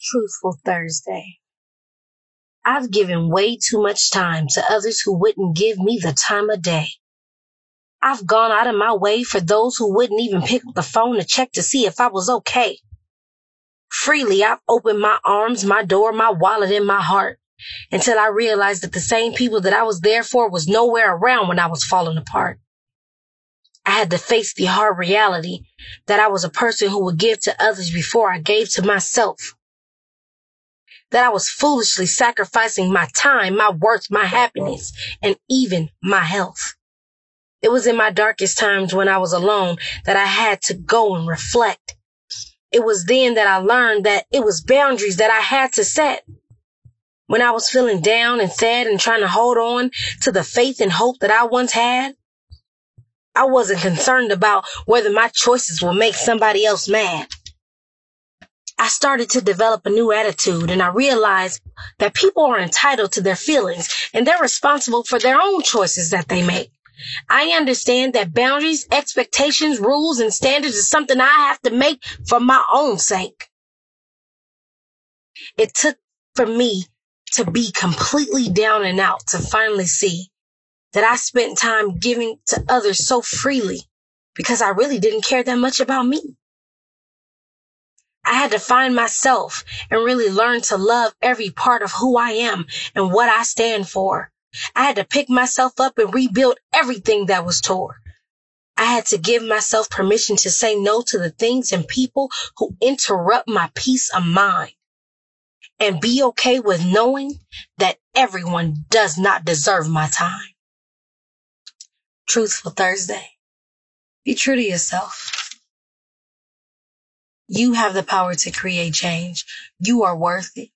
Truthful Thursday. I've given way too much time to others who wouldn't give me the time of day. I've gone out of my way for those who wouldn't even pick up the phone to check to see if I was okay. Freely, I've opened my arms, my door, my wallet, and my heart until I realized that the same people that I was there for was nowhere around when I was falling apart. I had to face the hard reality that I was a person who would give to others before I gave to myself that I was foolishly sacrificing my time, my worth, my happiness, and even my health. It was in my darkest times when I was alone that I had to go and reflect. It was then that I learned that it was boundaries that I had to set. When I was feeling down and sad and trying to hold on to the faith and hope that I once had, I wasn't concerned about whether my choices would make somebody else mad. I started to develop a new attitude and I realized that people are entitled to their feelings and they're responsible for their own choices that they make. I understand that boundaries, expectations, rules, and standards is something I have to make for my own sake. It took for me to be completely down and out to finally see that I spent time giving to others so freely because I really didn't care that much about me. I had to find myself and really learn to love every part of who I am and what I stand for. I had to pick myself up and rebuild everything that was torn. I had to give myself permission to say no to the things and people who interrupt my peace of mind and be okay with knowing that everyone does not deserve my time. Truthful Thursday. Be true to yourself. You have the power to create change. You are worthy.